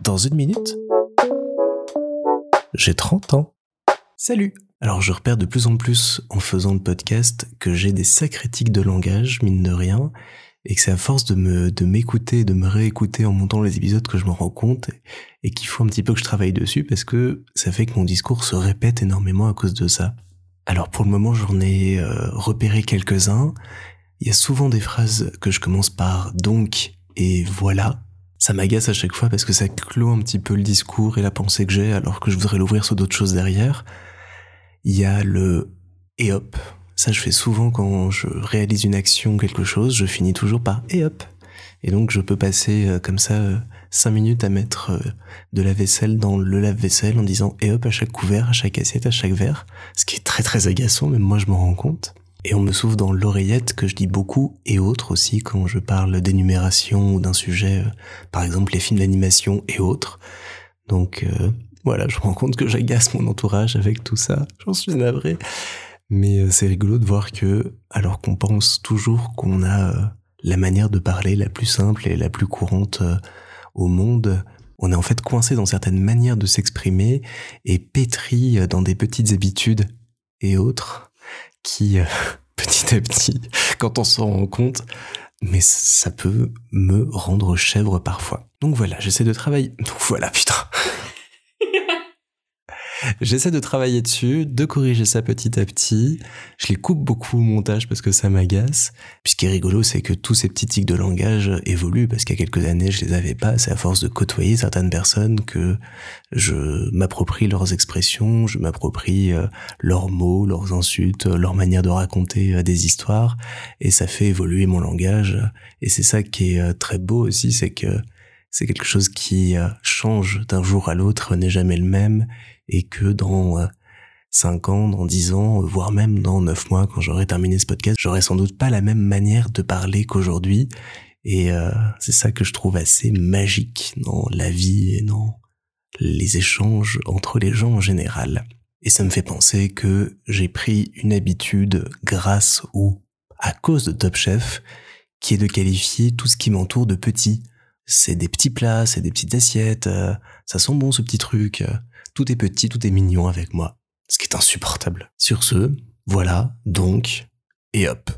Dans une minute, j'ai 30 ans. Salut Alors je repère de plus en plus en faisant le podcast que j'ai des sacrés tics de langage, mine de rien, et que c'est à force de me de m'écouter, de me réécouter en montant les épisodes que je me rends compte et qu'il faut un petit peu que je travaille dessus parce que ça fait que mon discours se répète énormément à cause de ça. Alors pour le moment j'en ai euh, repéré quelques-uns. Il y a souvent des phrases que je commence par donc et voilà. Ça m'agace à chaque fois parce que ça clôt un petit peu le discours et la pensée que j'ai alors que je voudrais l'ouvrir sur d'autres choses derrière. Il y a le et hop, ça, je fais souvent quand je réalise une action, quelque chose, je finis toujours par et hop. Et donc, je peux passer euh, comme ça euh, cinq minutes à mettre euh, de la vaisselle dans le lave-vaisselle en disant et hop à chaque couvert, à chaque assiette, à chaque verre. Ce qui est très très agaçant, même moi je m'en rends compte. Et on me souffle dans l'oreillette que je dis beaucoup et autres aussi quand je parle d'énumération ou d'un sujet, par exemple les films d'animation et autres. Donc voilà, je me rends compte que j'agace mon entourage avec tout ça. J'en suis navré. Mais euh, c'est rigolo de voir que, alors qu'on pense toujours qu'on a euh, la manière de parler la plus simple et la plus courante euh, au monde, on est en fait coincé dans certaines manières de s'exprimer et pétri dans des petites habitudes et autres qui, petit à petit, quand on s'en rend compte, mais ça peut me rendre chèvre parfois. Donc voilà, j'essaie de travailler. Donc voilà, putain. J'essaie de travailler dessus, de corriger ça petit à petit. Je les coupe beaucoup au montage parce que ça m'agace. Puis ce qui est rigolo, c'est que tous ces petits tics de langage évoluent parce qu'il y a quelques années, je les avais pas. C'est à force de côtoyer certaines personnes que je m'approprie leurs expressions, je m'approprie euh, leurs mots, leurs insultes, leur manière de raconter euh, des histoires. Et ça fait évoluer mon langage. Et c'est ça qui est euh, très beau aussi, c'est que c'est quelque chose qui d'un jour à l'autre, n'est jamais le même et que dans euh, cinq ans, dans dix ans, voire même dans neuf mois, quand j'aurai terminé ce podcast, j'aurai sans doute pas la même manière de parler qu'aujourd'hui. Et euh, c'est ça que je trouve assez magique dans la vie et dans les échanges entre les gens en général. Et ça me fait penser que j'ai pris une habitude grâce ou à cause de Top Chef, qui est de qualifier tout ce qui m'entoure de petit. C'est des petits plats, c'est des petites assiettes, euh, ça sent bon ce petit truc tout est petit, tout est mignon avec moi. Ce qui est insupportable. Sur ce, voilà, donc, et hop.